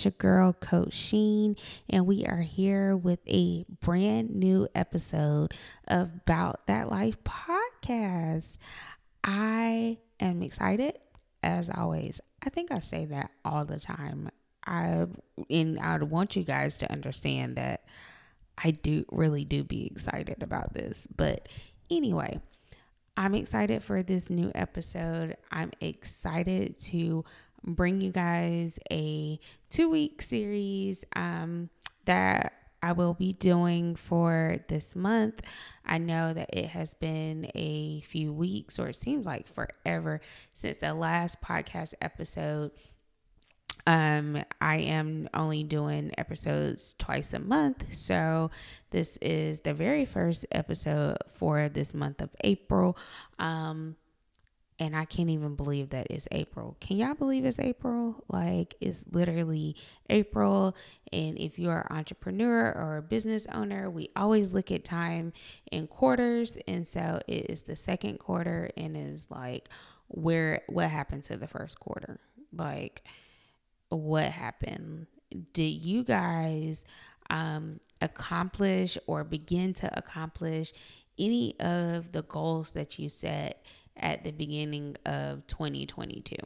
It's your girl, Coach Sheen, and we are here with a brand new episode of Bout That Life podcast. I am excited, as always. I think I say that all the time. I and I want you guys to understand that I do really do be excited about this. But anyway, I'm excited for this new episode. I'm excited to bring you guys a two week series um, that I will be doing for this month. I know that it has been a few weeks, or it seems like forever since the last podcast episode um, I am only doing episodes twice a month. So this is the very first episode for this month of April. Um, and I can't even believe that it's April. Can y'all believe it's April? Like it's literally April. And if you're an entrepreneur or a business owner, we always look at time in quarters. And so it is the second quarter and is like where what happened to the first quarter. Like what happened. Did you guys um, accomplish or begin to accomplish any of the goals that you set at the beginning of 2022?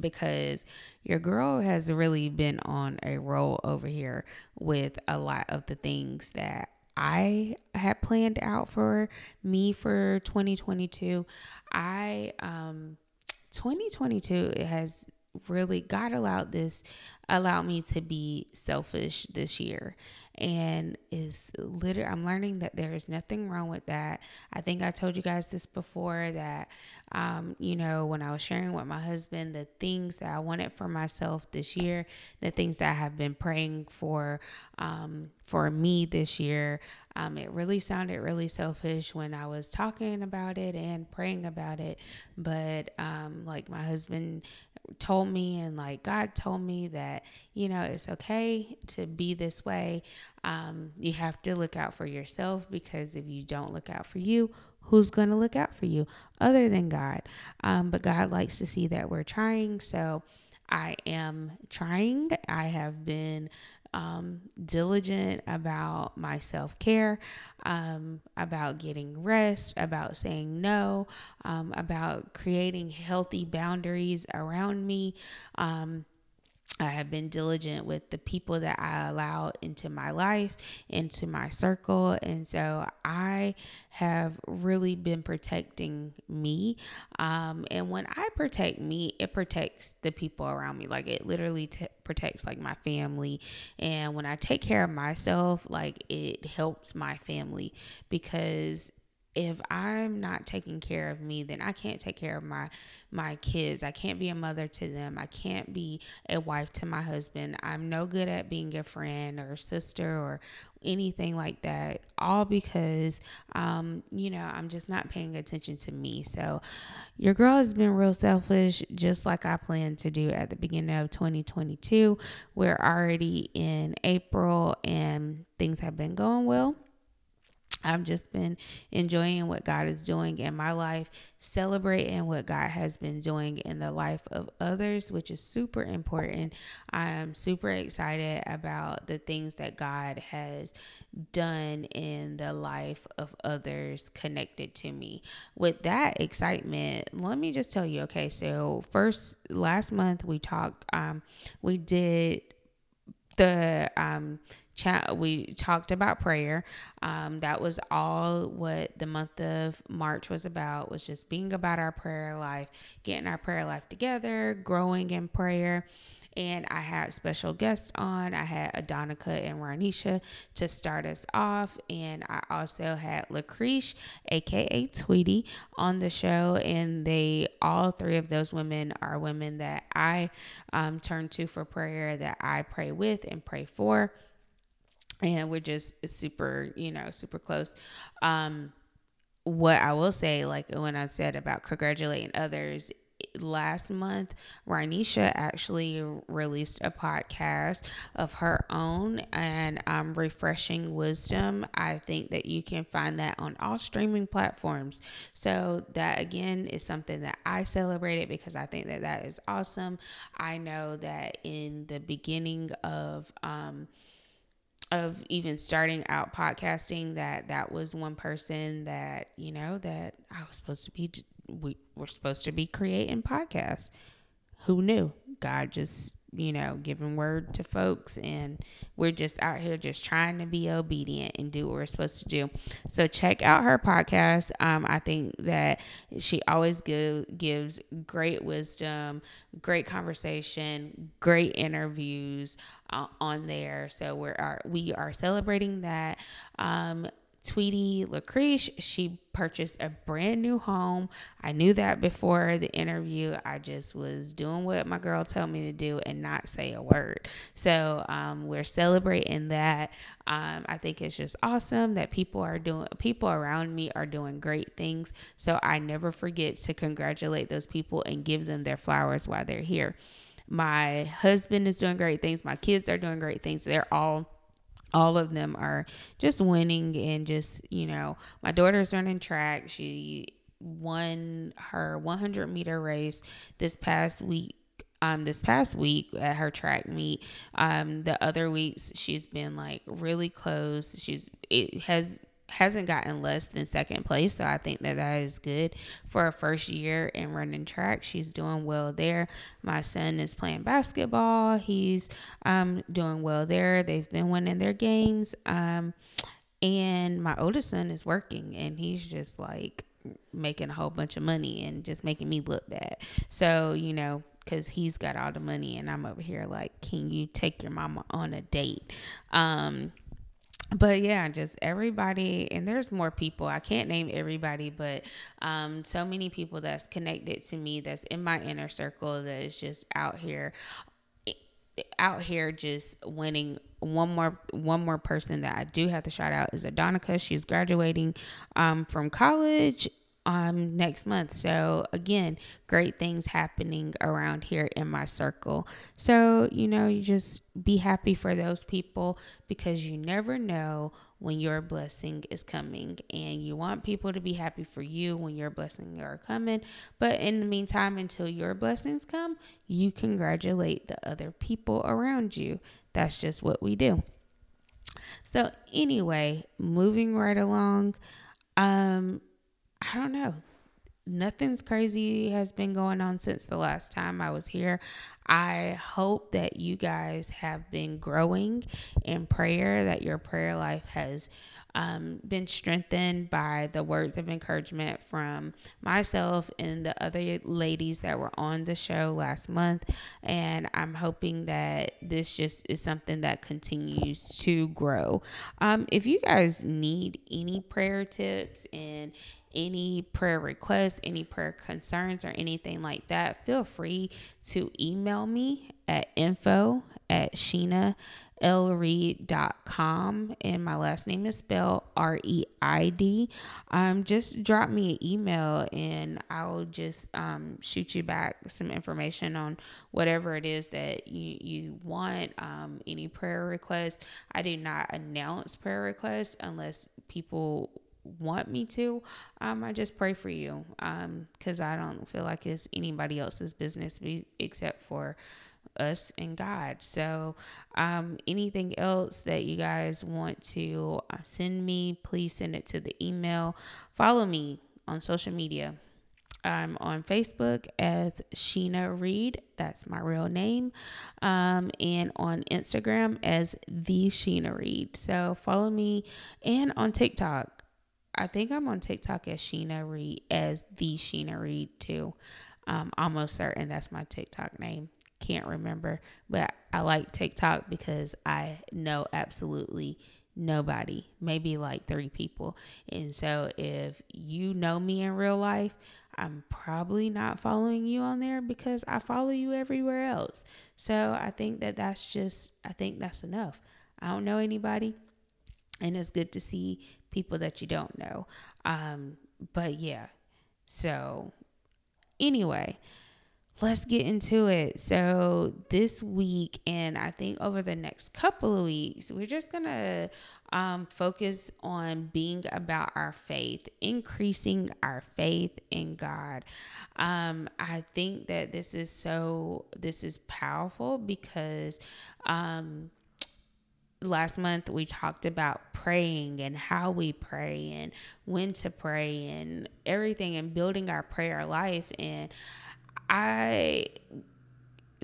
Because your girl has really been on a roll over here with a lot of the things that I had planned out for me for 2022. I um 2022 it has really God allowed this allowed me to be selfish this year and is literally I'm learning that there is nothing wrong with that. I think I told you guys this before that um, you know, when I was sharing with my husband the things that I wanted for myself this year, the things that I have been praying for um, for me this year, um, it really sounded really selfish when I was talking about it and praying about it. But um, like my husband told me and like God told me that, you know, it's okay to be this way. Um, you have to look out for yourself because if you don't look out for you, who's going to look out for you other than God? Um, but God likes to see that we're trying. So I am trying. I have been um, diligent about my self care, um, about getting rest, about saying no, um, about creating healthy boundaries around me. Um, I have been diligent with the people that I allow into my life, into my circle. And so I have really been protecting me. Um, and when I protect me, it protects the people around me. Like it literally t- protects like my family. And when I take care of myself, like it helps my family because if I'm not taking care of me, then I can't take care of my my kids. I can't be a mother to them. I can't be a wife to my husband. I'm no good at being a friend or sister or anything like that. All because um, you know, I'm just not paying attention to me. So your girl has been real selfish, just like I planned to do at the beginning of 2022. We're already in April and things have been going well. I've just been enjoying what God is doing in my life, celebrating what God has been doing in the life of others, which is super important. I am super excited about the things that God has done in the life of others connected to me. With that excitement, let me just tell you okay, so first last month we talked, um, we did the um we talked about prayer um, that was all what the month of march was about was just being about our prayer life getting our prayer life together growing in prayer and I had special guests on. I had Adonica and Ranisha to start us off, and I also had Lucretia, aka Tweety, on the show. And they, all three of those women, are women that I um, turn to for prayer, that I pray with and pray for and we're just super, you know, super close. Um, what I will say, like when I said about congratulating others, last month, Rhanisha actually released a podcast of her own and um, Refreshing Wisdom. I think that you can find that on all streaming platforms. So, that again is something that I celebrated because I think that that is awesome. I know that in the beginning of, um, of even starting out podcasting that that was one person that you know that I was supposed to be we were supposed to be creating podcasts. Who knew? God just, you know, giving word to folks and we're just out here just trying to be obedient and do what we're supposed to do. So check out her podcast. Um, I think that she always give, gives great wisdom, great conversation, great interviews uh, on there. So we're are, we are celebrating that. Um, Tweety Lucrece, she purchased a brand new home. I knew that before the interview. I just was doing what my girl told me to do and not say a word. So um, we're celebrating that. Um, I think it's just awesome that people are doing, people around me are doing great things. So I never forget to congratulate those people and give them their flowers while they're here. My husband is doing great things. My kids are doing great things. They're all all of them are just winning and just you know my daughter's running track. She won her 100 meter race this past week um this past week at her track meet. Um the other weeks she's been like really close. She's it has hasn't gotten less than second place. So I think that that is good for her first year in running track. She's doing well there. My son is playing basketball. He's um, doing well there. They've been winning their games. Um, and my oldest son is working and he's just like making a whole bunch of money and just making me look bad. So, you know, because he's got all the money and I'm over here like, can you take your mama on a date? Um, but yeah, just everybody, and there's more people. I can't name everybody, but um, so many people that's connected to me, that's in my inner circle, that is just out here, out here, just winning. One more, one more person that I do have to shout out is Adonica. She's graduating um, from college um next month. So again, great things happening around here in my circle. So, you know, you just be happy for those people because you never know when your blessing is coming and you want people to be happy for you when your blessings are coming. But in the meantime, until your blessings come, you congratulate the other people around you. That's just what we do. So anyway, moving right along, um I don't know. Nothing's crazy has been going on since the last time I was here. I hope that you guys have been growing in prayer, that your prayer life has um, been strengthened by the words of encouragement from myself and the other ladies that were on the show last month. And I'm hoping that this just is something that continues to grow. Um, if you guys need any prayer tips and any prayer requests, any prayer concerns, or anything like that, feel free to email me at info at Sheena lreid.com and my last name is spelled r-e-i-d um, just drop me an email and i'll just um, shoot you back some information on whatever it is that you, you want um, any prayer requests. I do not announce prayer requests unless people want me to, um, I just pray for you because um, I don't feel like it's anybody else's business except for us and God. So, um, anything else that you guys want to uh, send me, please send it to the email. Follow me on social media. I'm on Facebook as Sheena Reid. That's my real name. Um, and on Instagram as the Sheena Reid. So follow me and on TikTok I think I'm on TikTok as Sheena Reid, as the Sheena Reid too. Um, almost certain that's my TikTok name. Can't remember, but I like TikTok because I know absolutely nobody, maybe like three people. And so if you know me in real life, I'm probably not following you on there because I follow you everywhere else. So I think that that's just, I think that's enough. I don't know anybody. And it's good to see people that you don't know. Um, but yeah, so anyway, let's get into it. So, this week, and I think over the next couple of weeks, we're just to um, focus on being about our faith, increasing our faith in God. Um, I think that this is so, this is powerful because. Um, last month we talked about praying and how we pray and when to pray and everything and building our prayer life. And I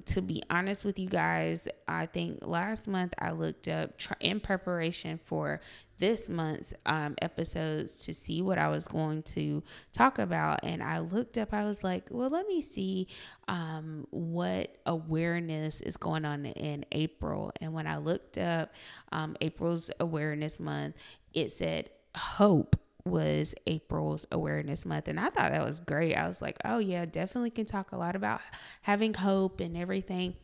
to be honest with you guys, I think last month I looked up in preparation for this month's um, episodes to see what I was going to talk about. And I looked up, I was like, well, let me see um, what awareness is going on in April. And when I looked up um, April's awareness month, it said hope was April's awareness month. And I thought that was great. I was like, oh, yeah, definitely can talk a lot about having hope and everything.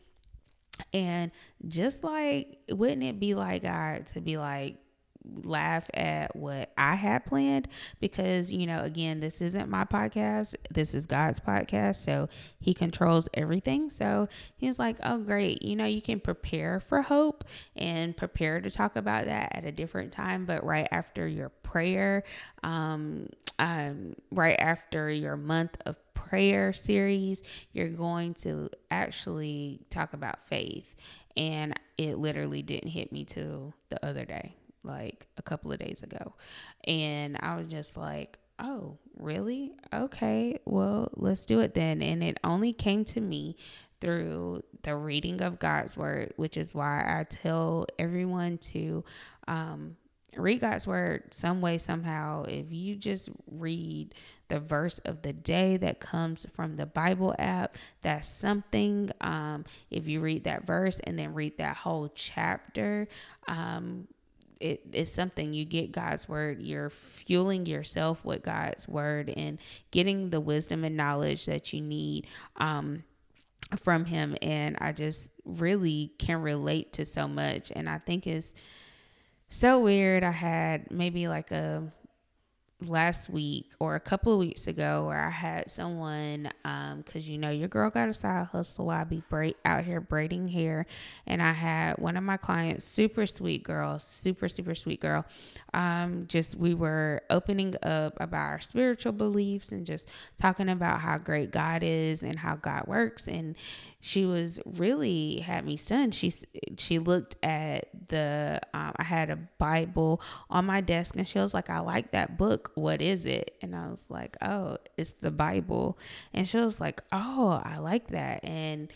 And just like, wouldn't it be like God to be like, laugh at what I had planned because, you know, again, this isn't my podcast. This is God's podcast. So he controls everything. So he's like, oh, great. You know, you can prepare for hope and prepare to talk about that at a different time. But right after your prayer, um, um, right after your month of prayer series, you're going to actually talk about faith. And it literally didn't hit me till the other day like a couple of days ago. And I was just like, oh, really? Okay, well, let's do it then. And it only came to me through the reading of God's word, which is why I tell everyone to um, read God's word some way, somehow. If you just read the verse of the day that comes from the Bible app, that's something. Um, if you read that verse and then read that whole chapter, um, it is something you get God's word. You're fueling yourself with God's word and getting the wisdom and knowledge that you need. Um, from him and I just really can relate to so much and I think it's so weird I had maybe like a last week or a couple of weeks ago where I had someone, um, cause you know, your girl got a side hustle I be braid out here braiding hair. And I had one of my clients, super sweet girl, super, super sweet girl. Um, just, we were opening up about our spiritual beliefs and just talking about how great God is and how God works. And she was really had me stunned. She, she looked at the, um, I had a Bible on my desk and she was like, I like that book what is it? And I was like, oh, it's the Bible. And she was like, oh, I like that. And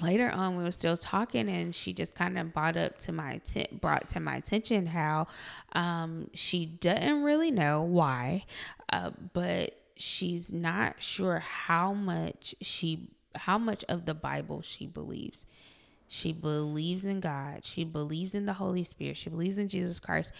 later on we were still talking and she just kind of brought up to my t- brought to my attention how um, she doesn't really know why uh, but she's not sure how much she how much of the bible she believes. She believes in god. She believes in the holy spirit. She believes in jesus christ.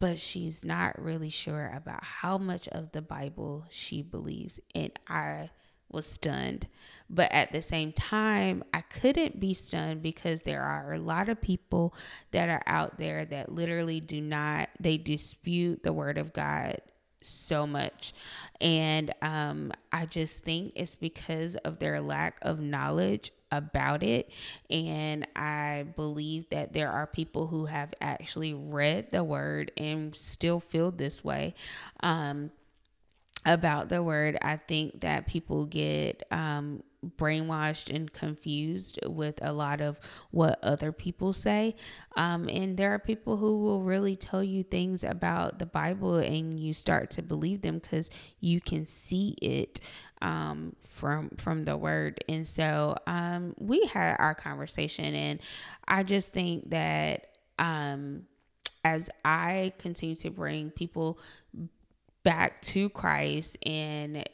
But she's not really sure about how much of the Bible she believes. And I was stunned. But at the same time, I couldn't be stunned because there are a lot of people that are out there that literally do not, they dispute the word of God so much. And um, I just think it's because of their lack of knowledge about it. And I believe that there are people who have actually read the word and still feel this way. Um, about the word, I think that people get um, brainwashed and confused with a lot of what other people say. Um, and there are people who will really tell you things about the Bible and you start to believe them because you can see it um, from from the word. And so um, we had our conversation and I just think that um, as I continue to bring people back to Christ and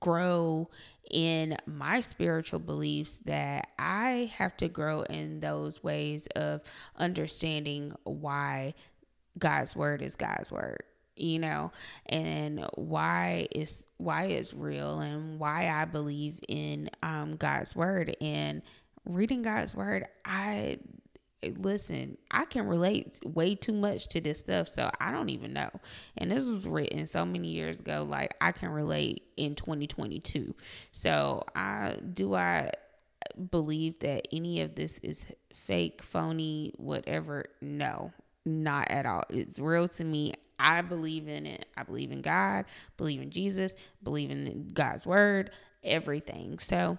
grow in my spiritual beliefs that I have to grow in those ways of understanding why God's word is God's word you know and why is why it's real and why I believe in um God's word. And reading God's word I listen, I can relate way too much to this stuff, so I don't even know. And this was written so many years ago, like I can relate in 2022. So I do I believe that any of this is fake, phony, whatever. No, not at all. It's real to me. I believe in it. I believe in God, believe in Jesus, believe in God's word, everything. So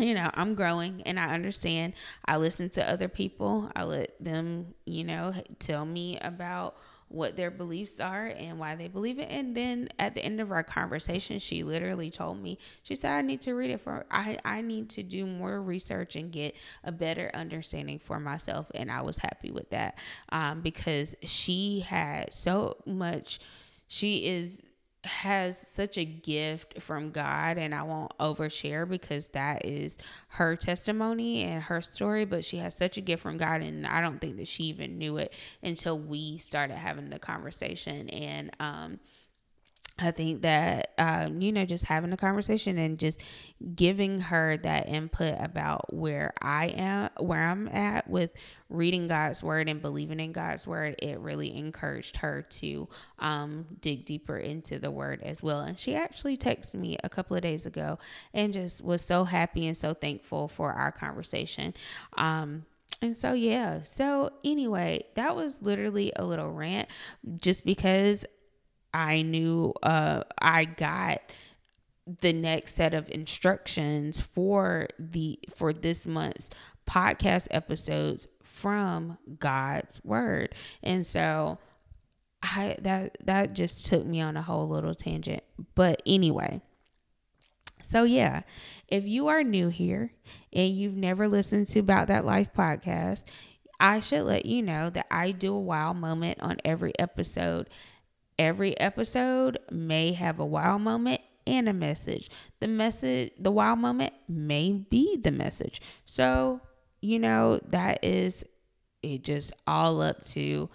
you know, I'm growing and I understand. I listen to other people. I let them, you know, tell me about what their beliefs are and why they believe it. And then at the end of our conversation, she literally told me, she said, I need to read it for, I, I need to do more research and get a better understanding for myself. And I was happy with that um, because she had so much, she is has such a gift from God, and I won't overshare because that is her testimony and her story. But she has such a gift from God, and I don't think that she even knew it until we started having the conversation. And um, I think that, um, you know, just having a conversation and just giving her that input about where I am, where I'm at with reading God's word and believing in God's word, it really encouraged her to um, dig deeper into the word as well. And she actually texted me a couple of days ago and just was so happy and so thankful for our conversation. Um, and so, yeah. So, anyway, that was literally a little rant just because I knew uh, I got the next set of instructions for the for this month's podcast episodes from God's word. And so I that that just took me on a whole little tangent. But anyway, so yeah, if you are new here and you've never listened to About That Life podcast, I should let you know that I do a wow moment on every episode Every episode may have a wow moment and a message. The message, the wow moment may be the message. So, you know, that is it just all up to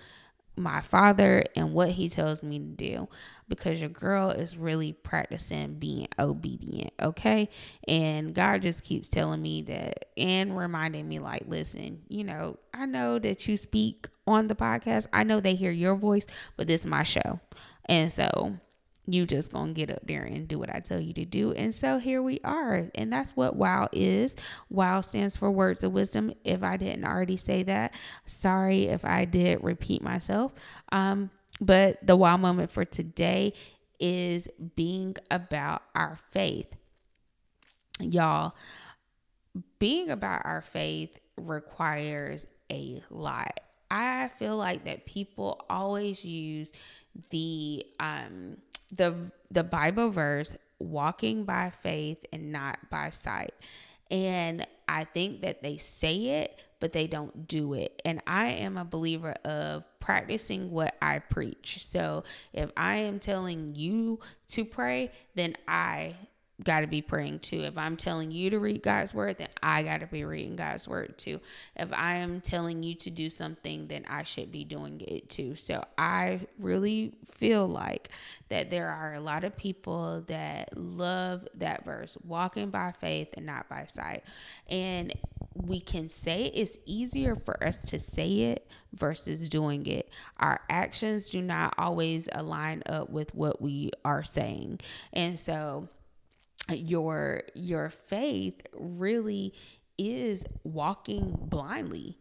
my father and what he tells me to do because your girl is really practicing being obedient, okay? And God just keeps telling me that and reminding me, like, listen, you know, I know that you speak on the podcast, I know they hear your voice, but this is my show. And so you just gonna get up there and do what I tell you to do. And so here we are. And that's what WOW is. WOW stands for words of wisdom. If I didn't already say that, sorry if I did repeat myself. Um, but the WOW moment for today is being about our faith. Y'all, being about our faith requires a lot. I feel like that people always use the um the the Bible verse walking by faith and not by sight. And I think that they say it, but they don't do it. And I am a believer of practicing what I preach. So if I am telling you to pray, then I got to be praying too. If I'm telling you to read God's word, then I got to be reading God's word too. If I am telling you to do something, then I should be doing it too. So I really feel like that there are a lot of people that love that verse, walking by faith and not by sight. And we can say it's easier for us to say it versus doing it. Our actions do not always align up with what we are saying. And so your your faith really is walking blindly.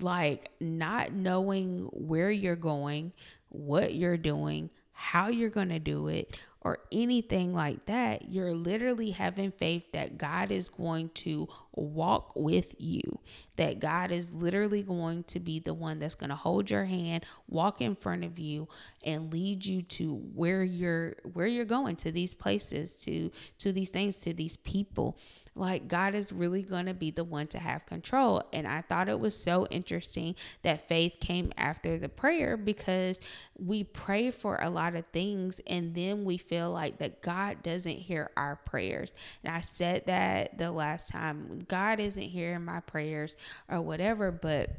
Like not knowing where you're going what you're doing how you're going to do it or anything like that. You're literally having faith that God is going to walk with you, that God is literally going to be the one that's going to hold your hand, walk in front of you and lead you to where you're where you're going to these places, to to these things, to these people like God is really going to be the one to have control. And I thought it was so interesting that faith came after the prayer because we pray for a lot of things and then we feel like that God doesn't hear our prayers. And I said that the last time God isn't hearing my prayers or whatever, but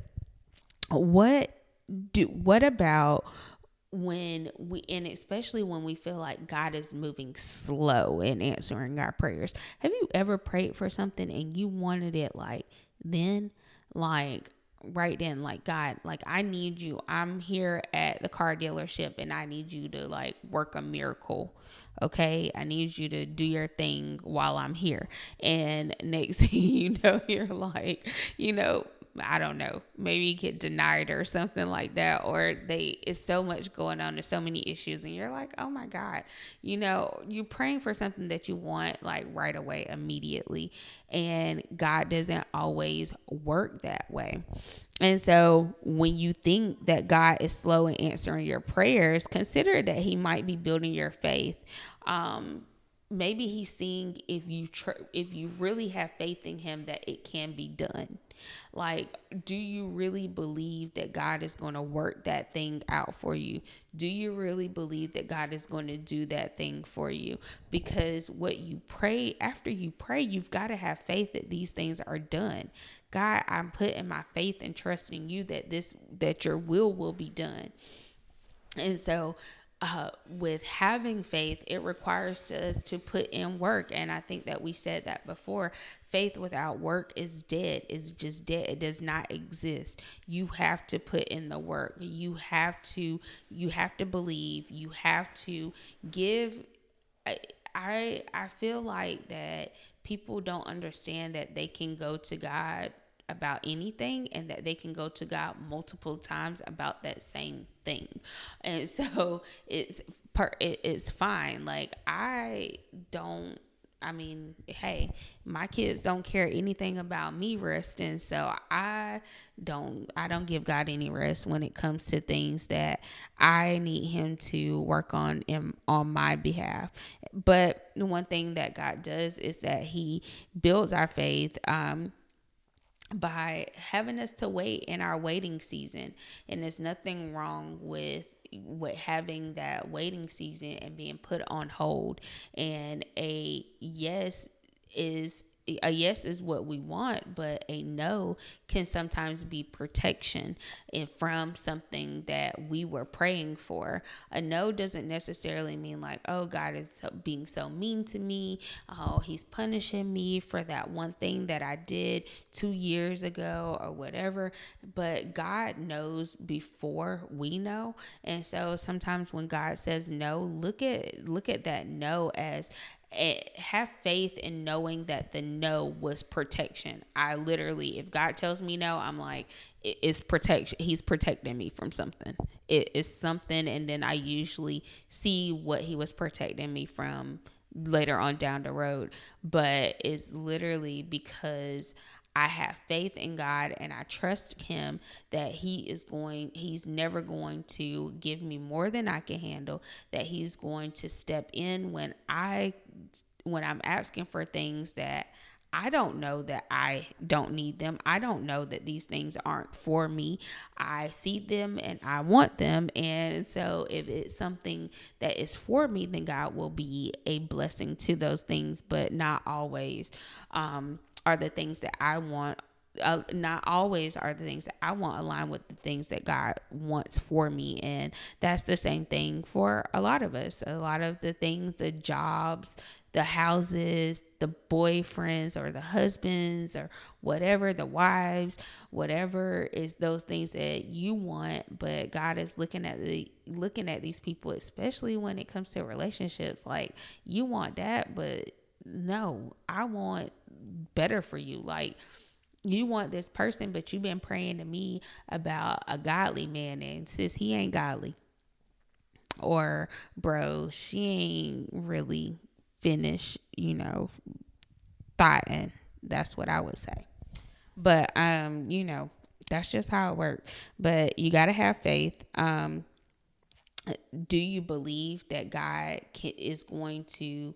what do what about when we and especially when we feel like God is moving slow in answering our prayers. Have you ever prayed for something and you wanted it like then like right then like god like i need you. I'm here at the car dealership and i need you to like work a miracle okay? I need you to do your thing while i'm here. And next thing you know you're like you know I don't know, maybe get denied or something like that, or they it's so much going on, there's so many issues, and you're like, oh my God, you know, you're praying for something that you want like right away, immediately, and God doesn't always work that way. And so when you think that God is slow in answering your prayers, consider that He might be building your faith. Um, maybe he's seeing if you tr- if you really have faith in him that it can be done. Like do you really believe that god is going to work that thing out for you? Do you really believe that god is going to do that thing for you? Because what you pray after you pray you've got to have faith that these things are done. God i'm putting my faith and trust in you that this that your will will be done. And so uh, with having faith, it requires us to put in work. And I think that we said that before. Faith without work is dead, is just dead. It does not exist. You have to put in the work. You have to, you have to believe. You have to give. I, I, I feel like that people don't understand that they can go to God about anything and that they can go to God multiple times about that same thing. And so it's per it's fine. Like I don't I mean, hey, my kids don't care anything about me resting, so I don't I don't give God any rest when it comes to things that I need him to work on in, on my behalf. But the one thing that God does is that he builds our faith um by having us to wait in our waiting season. And there's nothing wrong with with having that waiting season and being put on hold. And a yes is a yes is what we want, but a no can sometimes be protection from something that we were praying for. A no doesn't necessarily mean like, oh, God is being so mean to me. Oh, he's punishing me for that one thing that I did two years ago or whatever. But God knows before we know. And so sometimes when God says no, look at look at that no as Eh, have faith in knowing that the no was protection. I literally, if God tells me no, I'm like, it's protection. He's protecting me from something. It is something, and then I usually see what He was protecting me from later on down the road. But it's literally because I have faith in God and I trust Him that He is going, He's never going to give me more than I can handle, that He's going to step in when I, when I'm asking for things that I don't know that I don't need them. I don't know that these things aren't for me. I see them and I want them. And so, if it's something that is for me, then God will be a blessing to those things, but not always. Um, are the things that I want uh, not always are the things that I want align with the things that God wants for me. And that's the same thing for a lot of us. A lot of the things, the jobs, the houses, the boyfriends or the husbands or whatever, the wives, whatever is those things that you want. But God is looking at the looking at these people, especially when it comes to relationships. Like you want that, but no, I want better for you. Like you want this person, but you've been praying to me about a godly man, and sis, he ain't godly. Or, bro, she ain't really finished, you know, thoughting. That's what I would say. But, um, you know, that's just how it works. But you got to have faith. Um, do you believe that God can, is going to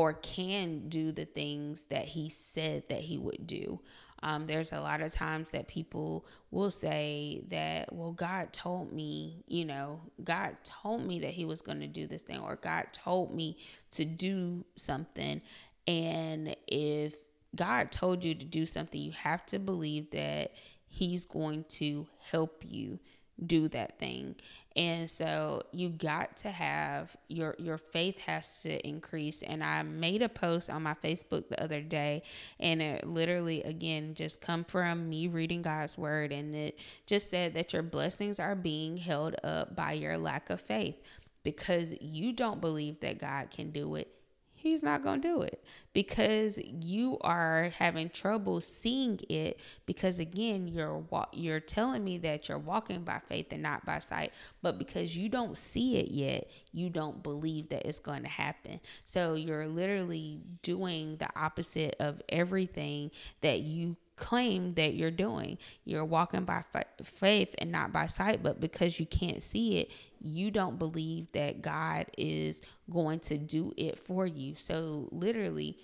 or can do the things that he said that he would do. Um, there's a lot of times that people will say that, well, God told me, you know, God told me that he was going to do this thing, or God told me to do something. And if God told you to do something, you have to believe that he's going to help you do that thing. And so you got to have your your faith has to increase. And I made a post on my Facebook the other day and it literally again just come from me reading God's word and it just said that your blessings are being held up by your lack of faith because you don't believe that God can do it he's not going to do it because you are having trouble seeing it because again you're you're telling me that you're walking by faith and not by sight but because you don't see it yet you don't believe that it's going to happen. So you're literally doing the opposite of everything that you claim that you're doing. You're walking by faith and not by sight, but because you can't see it, you don't believe that God is going to do it for you. So, literally,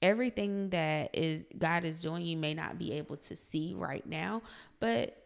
everything that is God is doing, you may not be able to see right now, but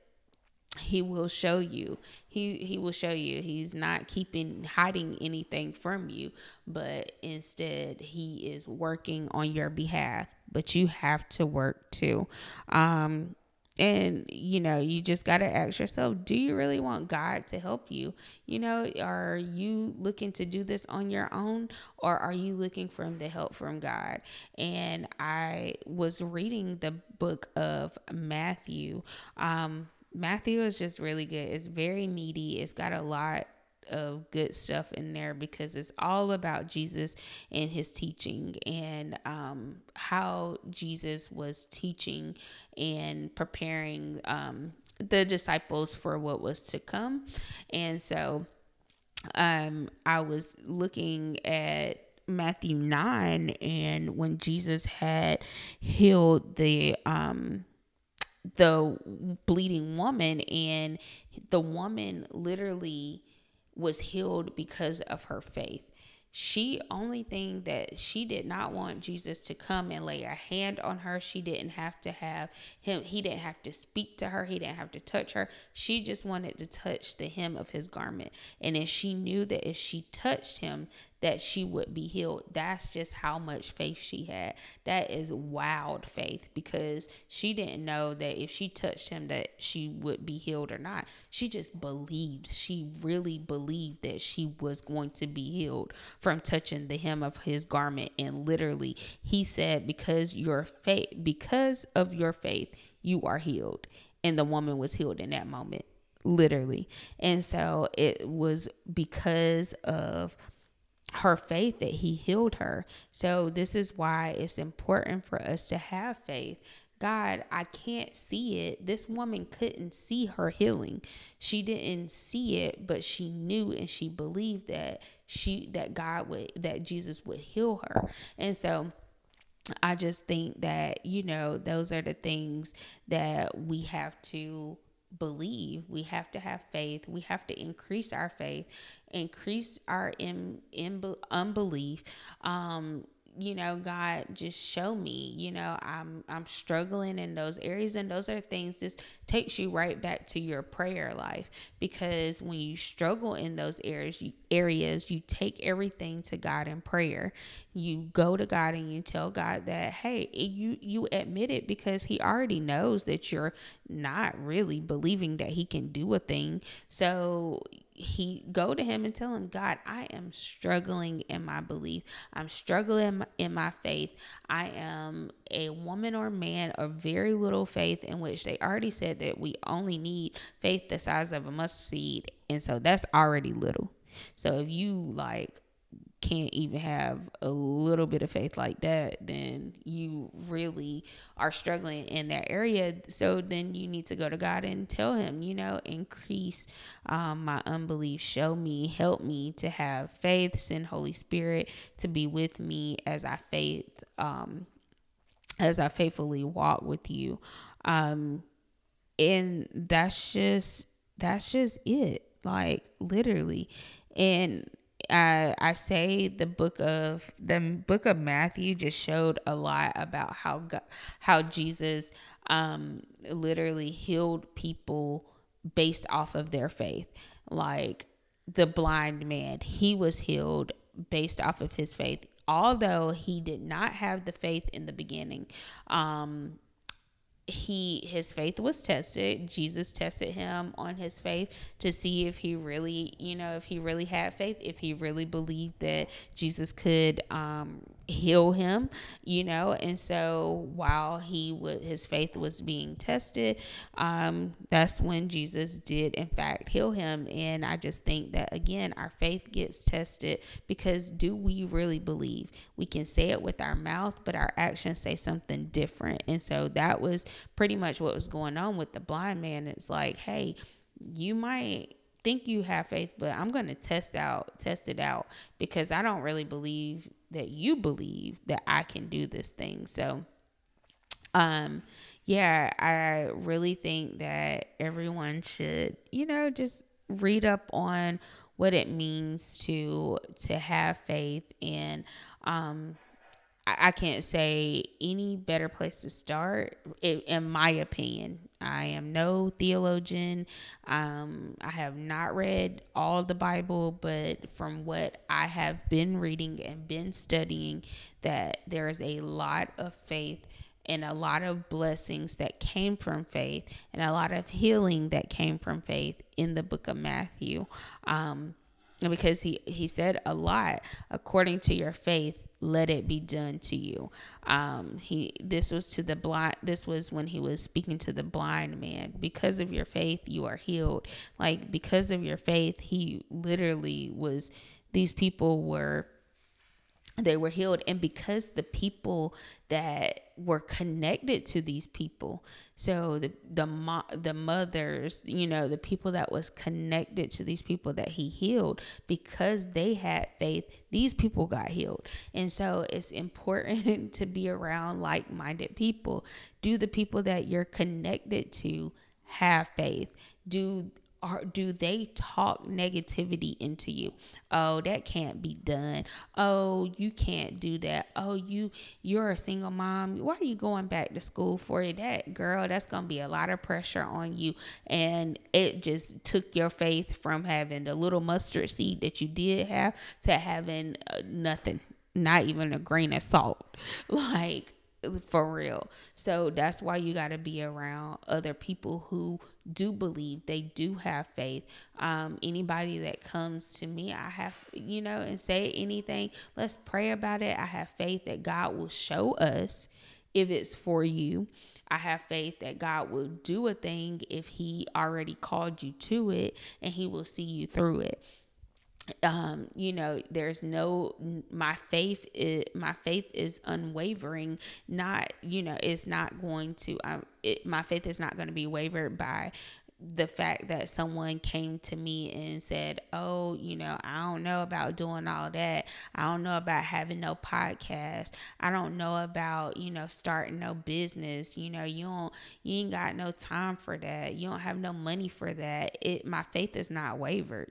he will show you. He he will show you. He's not keeping hiding anything from you but instead he is working on your behalf but you have to work too. Um and you know you just got to ask yourself do you really want god to help you? You know are you looking to do this on your own or are you looking for the help from god? And i was reading the book of matthew um Matthew is just really good. It's very meaty. It's got a lot of good stuff in there because it's all about Jesus and his teaching and um, how Jesus was teaching and preparing um, the disciples for what was to come. And so um, I was looking at Matthew 9 and when Jesus had healed the um the bleeding woman and the woman literally was healed because of her faith she only thing that she did not want Jesus to come and lay a hand on her. She didn't have to have him, he didn't have to speak to her, he didn't have to touch her. She just wanted to touch the hem of his garment. And then she knew that if she touched him, that she would be healed. That's just how much faith she had. That is wild faith because she didn't know that if she touched him that she would be healed or not. She just believed. She really believed that she was going to be healed from touching the hem of his garment and literally he said because your faith because of your faith you are healed. And the woman was healed in that moment literally. And so it was because of her faith that he healed her. So this is why it's important for us to have faith. God, I can't see it. This woman couldn't see her healing. She didn't see it, but she knew and she believed that she that God would that Jesus would heal her. And so I just think that, you know, those are the things that we have to believe. We have to have faith. We have to increase our faith, increase our in, in unbelief. Um, you know god just show me you know i'm i'm struggling in those areas. And those are things this takes you right back to your prayer life. Because when you struggle in those areas you areas you take everything to god in prayer. You go to god and you tell god that hey you you admit it because he already knows that you're not really believing that he can do a thing. So he go to him and tell him god i am struggling in my belief. I'm struggling in my faith. I am a woman or man of very little faith in which they already said that we only need faith the size of a mustard seed. And so that's already little. So if you like can't even have a little bit of faith like that, then you really are struggling in that area. So then you need to go to God and tell Him, you know, increase um, my unbelief, show me, help me to have faith, send Holy Spirit to be with me as I faith, um, as I faithfully walk with you. Um, and that's just that's just it like literally and I I say the book of the book of Matthew just showed a lot about how God, how Jesus um literally healed people based off of their faith. Like the blind man, he was healed based off of his faith. Although he did not have the faith in the beginning, um, he his faith was tested. Jesus tested him on his faith to see if he really you know if he really had faith if he really believed that jesus could um heal him you know? And so while he would his faith was being tested um that's when jesus did in fact heal him. And i just think that again our faith gets tested because do we really believe? We can say it with our mouth but our actions say something different. And so that was pretty much what was going on with the blind man. It's like hey you might think you have faith but i'm going to test out test it out because i don't really believe that you believe that I can do this thing. So, um, yeah, I really think that everyone should, you know, just read up on what it means to to have faith and um I, can't say any better place to start, in my opinion. I am no theologian. Um, I have not read all the Bible, but from what I have been reading and been studying, that there is a lot of faith and a lot of blessings that came from faith and a lot of healing that came from faith in the book of Matthew. Um, because he, he said a lot according to your faith let it be done to you. Um he this was to the blind this was when he was speaking to the blind man. Because of your faith you are healed. Like because of your faith he literally was these people were they were healed. And because the people that were connected to these people so the the mo- the mothers you know the people that was connected to these people that he healed because they had faith these people got healed. And so it's important to be around like-minded people. Do the people that you're connected to have faith. Do are do they talk negativity into you? Oh that can't be done. Oh you can't do that. Oh you you're a single mom. Why are you going back to school for that girl that's gonna be a lot of pressure on you. And it just took your faith from having the little mustard seed that you did have to having uh, nothing not even a grain of salt. Like for real. So that's why you got to be around other people who do believe, they do have faith. Um, anybody that comes to me, I have, you know, and say anything, let's pray about it. I have faith that God will show us if it's for you. I have faith that God will do a thing if He already called you to it and He will see you through it um you know there's no my faith is my faith is unwavering not you know it's not going to um it, my faith is not going to be wavered by the fact that someone came to me and said, Oh, you know, I don't know about doing all that. I don't know about having no podcast. I don't know about, you know, starting no business. You know, you don't, you ain't got no time for that. You don't have no money for that. It, my faith is not wavered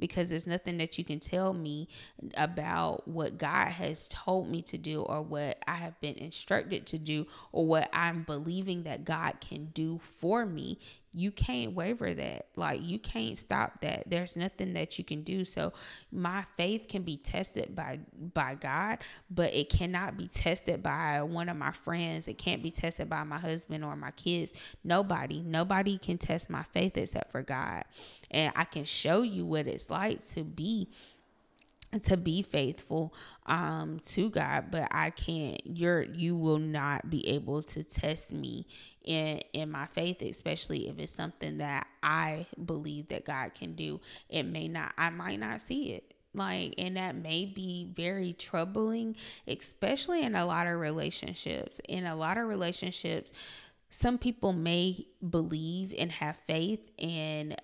because there's nothing that you can tell me about what God has told me to do or what I have been instructed to do or what I'm believing that God can do for me you can't waver that. Like you can't stop that. There's nothing that you can do. So my faith can be tested by by god but it cannot be tested by one of my friends. It can't be tested by my husband or my kids. Nobody nobody can test my faith except for god. And i can show you what it's like to be to be faithful um to God but I can't you're you will not be able to test me in in my faith especially if it's something that I believe that God can do. It may not I might not see it. Like and that may be very troubling especially in a lot of relationships. In a lot of relationships some people may believe and have faith and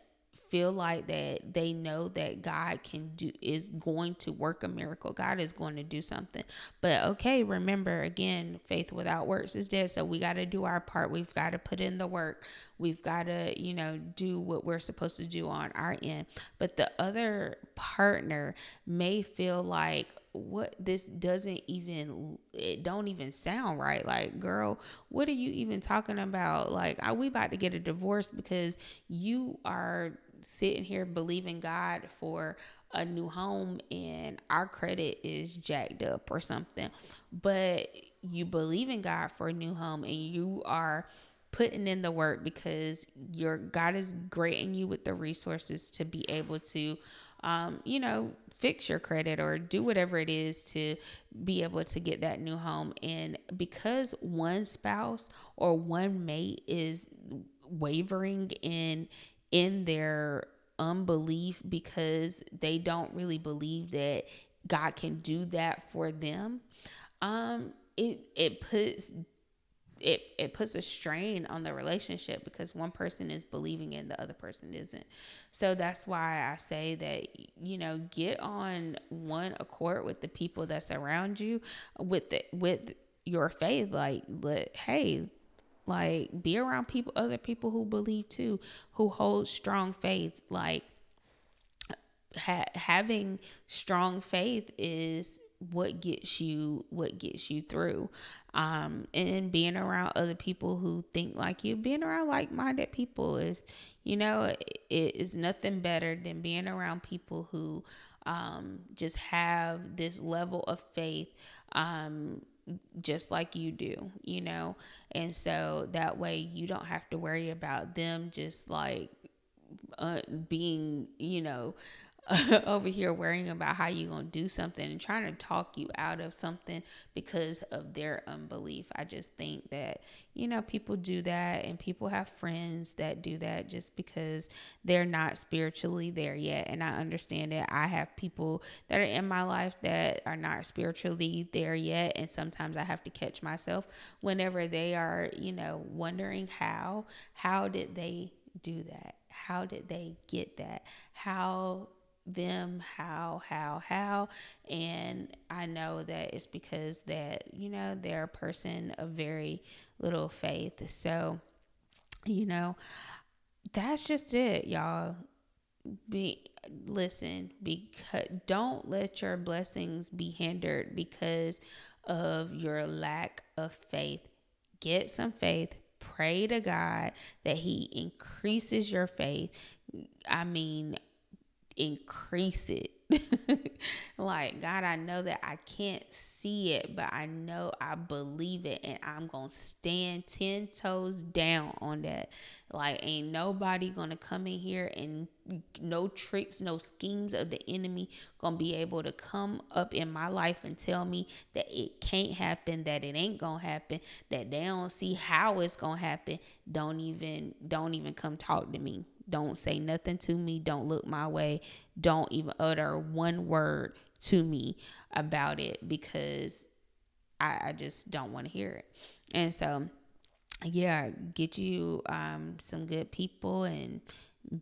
feel like that they know that God can do is going to work a miracle. God is going to do something. But okay, remember again, faith without works is dead. So we got to do our part. We've got to put in the work. We've got to, you know, do what we're supposed to do on our end. But the other partner may feel like what this doesn't even it don't even sound right like girl what are you even talking about like are we about to get a divorce because you are sitting here believing God for a new home and our credit is jacked up or something. But you believe in God for a new home and you are putting in the work because your God is granting you with the resources to be able to um, you know, fix your credit or do whatever it is to be able to get that new home. And because one spouse or one mate is wavering in in their unbelief because they don't really believe that God can do that for them, um, it it puts it it puts a strain on the relationship because one person is believing and the other person isn't. So that's why I say that you know get on one accord with the people that's around you with the with your faith like let hey like be around people other people who believe too who hold strong faith. Like ha- having strong faith is what gets you what gets you through. Um and being around other people who think like you being around like-minded people is you know it is nothing better than being around people who um just have this level of faith um just like you do, you know? And so that way you don't have to worry about them just like uh, being, you know, over here worrying about how you're going to do something and trying to talk you out of something because of their unbelief. I just think that, you know, people do that and people have friends that do that just because they're not spiritually there yet. And I understand that I have people that are in my life that are not spiritually there yet. And sometimes I have to catch myself whenever they are, you know, wondering how, how did they do that? How did they get that? How them how how how. And i know that it's because that you know they're a person of very little faith. So you know that's just it y'all. Be listen because don't let your blessings be hindered because of your lack of faith. Get some faith. Pray to god that he increases your faith. I mean increase it. like, God, I know that I can't see it, but I know I believe it, and I'm gonna stand 10 toes down on that. Like, ain't nobody gonna come in here and no tricks, no schemes of the enemy gonna be able to come up in my life and tell me that it can't happen, that it ain't gonna happen, that they don't see how it's gonna happen. Don't even, don't even come talk to me. Don't say nothing to me. Don't look my way. Don't even utter one word to me about it because I, I just don't want to hear it. And so, yeah, get you um, some good people and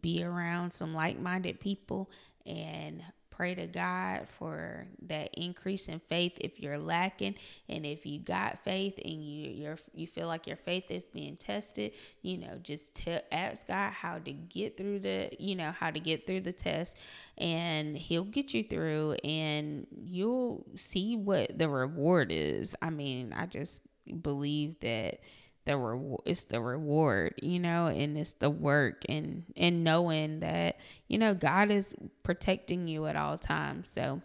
be around some like minded people and pray to God for that increase in faith if you're lacking and if you got faith and you you you feel like your faith is being tested, you know, just tell ask God how to get through the, you know, how to get through the test and he'll get you through and you'll see what the reward is. I mean, I just believe that the reward it's the reward you know and it's the work and and knowing that you know god is protecting you at all times. So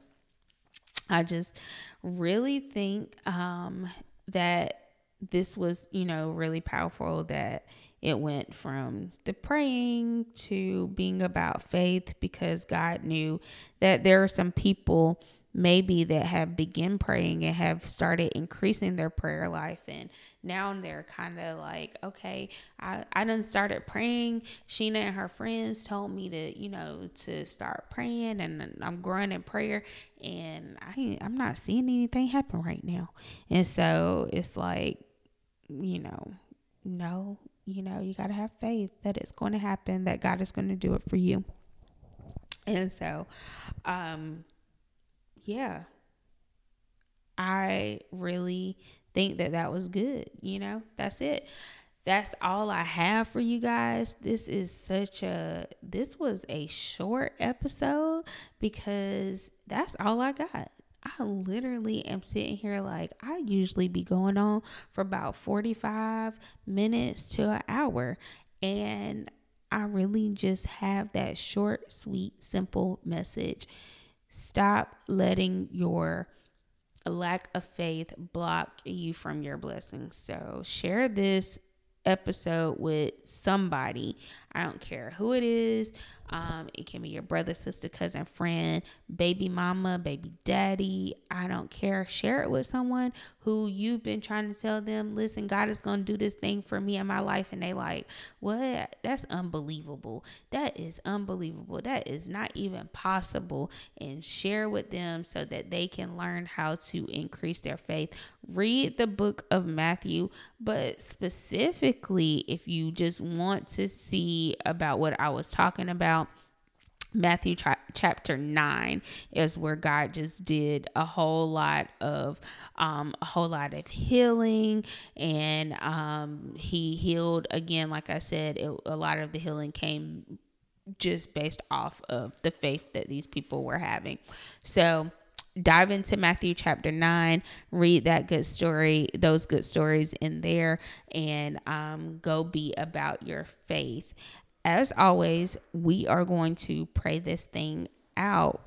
i just really think um that this was you know really powerful that it went from the praying to being about faith because god knew that there are some people maybe that have begun praying and have started increasing their prayer life and now they're kind of like okay I, I done started praying. Sheena and her friends told me to you know to start praying and i'm growing in prayer and i i'm not seeing anything happen right now. And so it's like you know no you know you got to have faith that it's going to happen that god is going to do it for you. And so um yeah, I really think that that was good. You know, that's it. That's all I have for you guys. This is such a, this was a short episode because that's all I got. I literally am sitting here like I usually be going on for about 45 minutes to an hour. And I really just have that short, sweet, simple message Stop letting your lack of faith block you from your blessings. So share this episode with somebody. I don't care who it is. Um, it can be your brother, sister, cousin, friend, baby mama, baby daddy. I don't care. Share it with someone who you've been trying to tell them, listen, God is going to do this thing for me in my life. And they like, what? That's unbelievable. That is unbelievable. That is not even possible. And share with them so that they can learn how to increase their faith. Read the book of Matthew, but specifically, if you just want to see about what I was talking about, Matthew chapter 9 is where God just did a whole lot of um, a whole lot of healing and um, he healed again like I said it, a lot of the healing came just based off of the faith that these people were having. So dive into Matthew chapter 9, read that good story, those good stories in there, and um, go be about your faith. As always, we are going to pray this thing out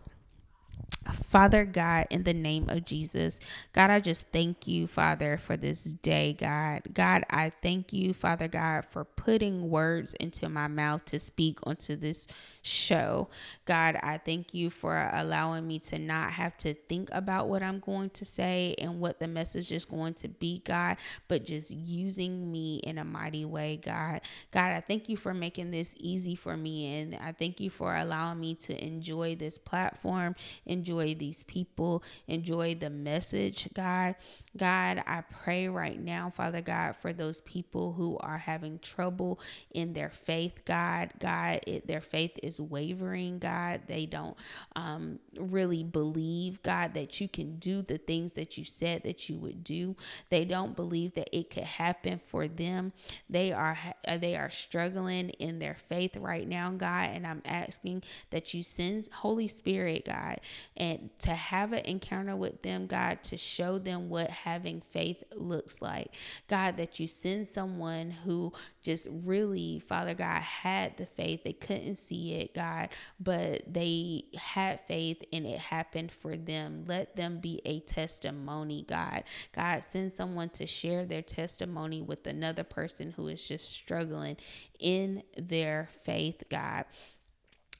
Father God, in the name of Jesus, God, I just thank you, Father, for this day, God. God, I thank you, Father God, for putting words into my mouth to speak onto this show. God, I thank you for allowing me to not have to think about what I'm going to say and what the message is going to be, God, but just using me in a mighty way, God. God, I thank you for making this easy for me, and I thank you for allowing me to enjoy this platform, enjoy enjoy these people, enjoy the message, God. God, I pray right now, Father God, for those people who are having trouble in their faith, God. God, it, their faith is wavering, God. They don't um, really believe, God, that you can do the things that you said that you would do. They don't believe that it could happen for them. They are they are struggling in their faith right now, God, and I'm asking that you send Holy Spirit, God, and to have an encounter with them, God, to show them what having faith looks like. God, that you send someone who just really, Father God, had the faith. They couldn't see it, God, but they had faith and it happened for them. Let them be a testimony, God. God, send someone to share their testimony with another person who is just struggling in their faith, God.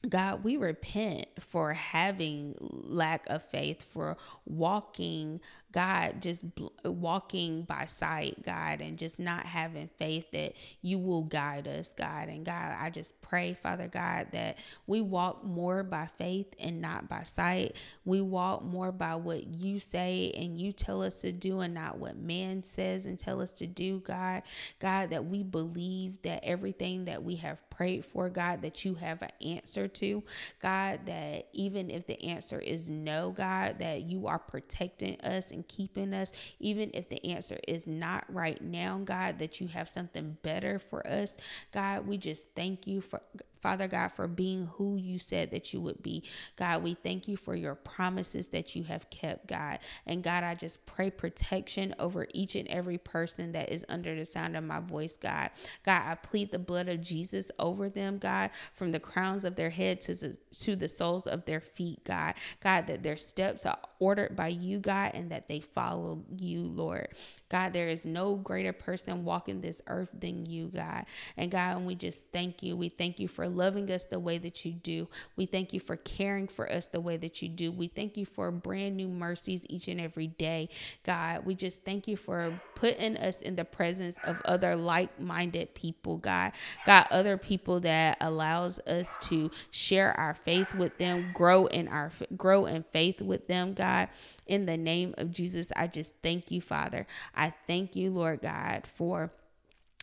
God, we repent for having lack of faith, for walking God, just walking by sight, God, and just not having faith that you will guide us, God. And God, I just pray, Father God, that we walk more by faith and not by sight. We walk more by what you say and you tell us to do and not what man says and tell us to do, God. God, that we believe that everything that we have prayed for, God, that you have an answer to, God, that even if the answer is no, God, that you are protecting us and and keeping us, even if the answer is not right now, God, that you have something better for us. God, we just thank you for Father God, for being who you said that you would be. God, we thank you for your promises that you have kept, God. And God, I just pray protection over each and every person that is under the sound of my voice, God. God, I plead the blood of Jesus over them, God, from the crowns of their head to the, to the soles of their feet, God. God, that their steps are ordered by you, God, and that they follow you, Lord. God, there is no greater person walking this earth than you, God. And God, and we just thank you. We thank you for loving us the way that you do. We thank you for caring for us the way that you do. We thank you for brand new mercies each and every day, God. We just thank you for putting us in the presence of other like-minded people, God. God, other people that allows us to share our faith with them, grow in our grow in faith with them, God. In the name of Jesus, I just thank you, Father. I thank you, Lord God, for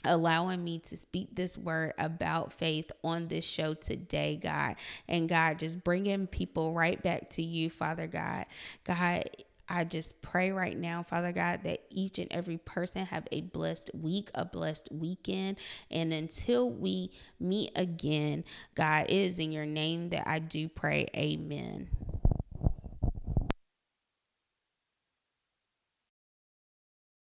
allowing me to speak this word about faith on this show today, God. And God, just bringing people right back to you, Father God. God, I just pray right now, Father God, that each and every person have a blessed week, a blessed weekend. And until we meet again, God, is in your name that I do pray. Amen.